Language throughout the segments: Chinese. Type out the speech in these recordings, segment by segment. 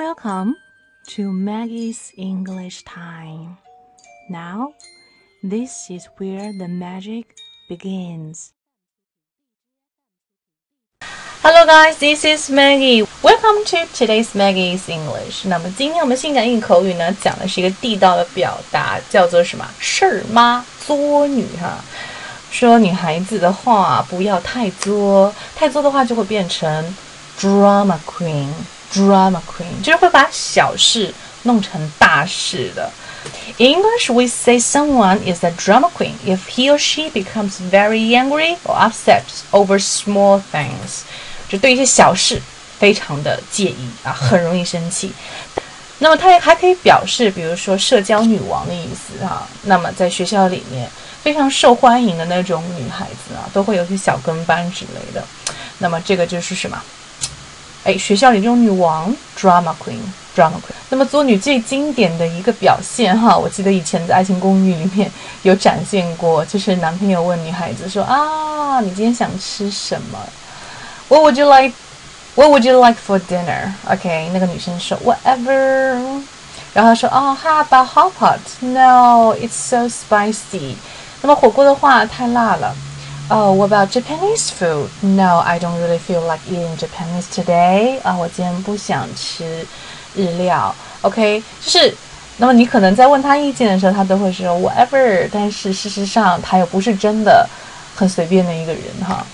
Welcome to Maggie's English Time. Now, this is where the magic begins. Hello guys, this is Maggie. Welcome to today's Maggie's English. 那么今天我们性感英语口语呢，讲的是一个地道的表达，叫做什么？事儿妈作女哈。说女孩子的话不要太作，太作的话就会变成 drama queen。 Drama queen 就是会把小事弄成大事的。In English, we say someone is a drama queen if he or she becomes very angry or upset over small things，就对一些小事非常的介意啊，很容易生气。那么它还可以表示，比如说社交女王的意思啊。那么在学校里面非常受欢迎的那种女孩子啊，都会有些小跟班之类的。那么这个就是什么？哎，学校里这种女王，drama queen，drama queen。那么作女最经典的一个表现哈，我记得以前在《爱情公寓》里面有展现过，就是男朋友问女孩子说啊，你今天想吃什么？What would you like? What would you like for dinner? OK，那个女生说 whatever，然后说哦，how about hot pot？No，it's so spicy。那么火锅的话太辣了。Oh, what about Japanese food? No, I don't really feel like eating Japanese today. 啊，我今天不想吃日料。OK，就是，那么你可能在问他意见的时候，他都会说 whatever，但是事实上他又不是真的很随便的一个人哈。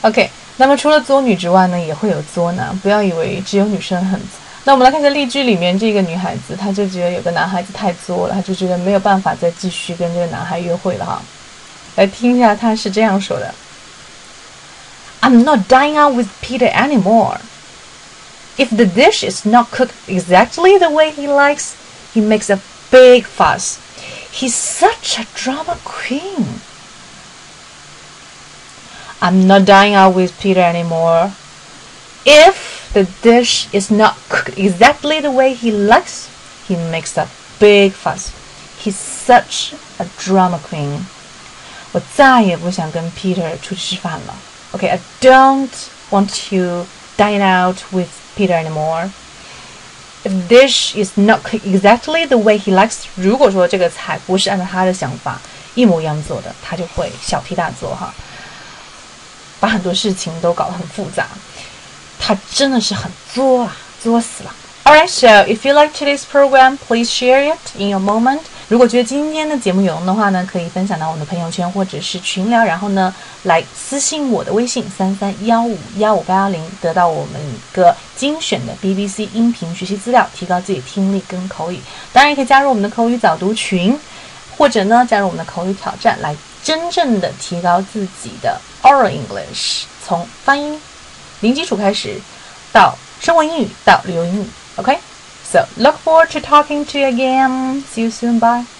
OK，那么除了作女之外呢，也会有作男，不要以为只有女生很。那我们来看一下例句里面这个女孩子，她就觉得有个男孩子太作了，她就觉得没有办法再继续跟这个男孩约会了哈。来听一下，他是这样说的：“I'm not dining out with Peter anymore. If the dish is not cooked exactly the way he likes, he makes a big fuss. He's such a drama queen. I'm not dining out with Peter anymore. If the dish is not cooked exactly the way he likes, he makes a big fuss. He's such a drama queen. 我再也不想跟 Peter 出去吃饭了。OK，I、okay, don't want to dine out with Peter anymore. If dish is not exactly the way he likes，如果说这个菜不是按照他的想法一模一样做的，他就会小题大做哈，把很多事情都搞得很复杂。他真的是很作啊，作死了。Alright, so if you like today's program, please share it in your moment. 如果觉得今天的节目有用的话呢，可以分享到我们的朋友圈或者是群聊，然后呢来私信我的微信三三幺五幺五八幺零，得到我们一个精选的 BBC 音频学习资料，提高自己听力跟口语。当然也可以加入我们的口语早读群，或者呢加入我们的口语挑战，来真正的提高自己的 Oral English，从发音零基础开始，到生活英语，到旅游英语。，OK So look forward to talking to you again. See you soon. Bye.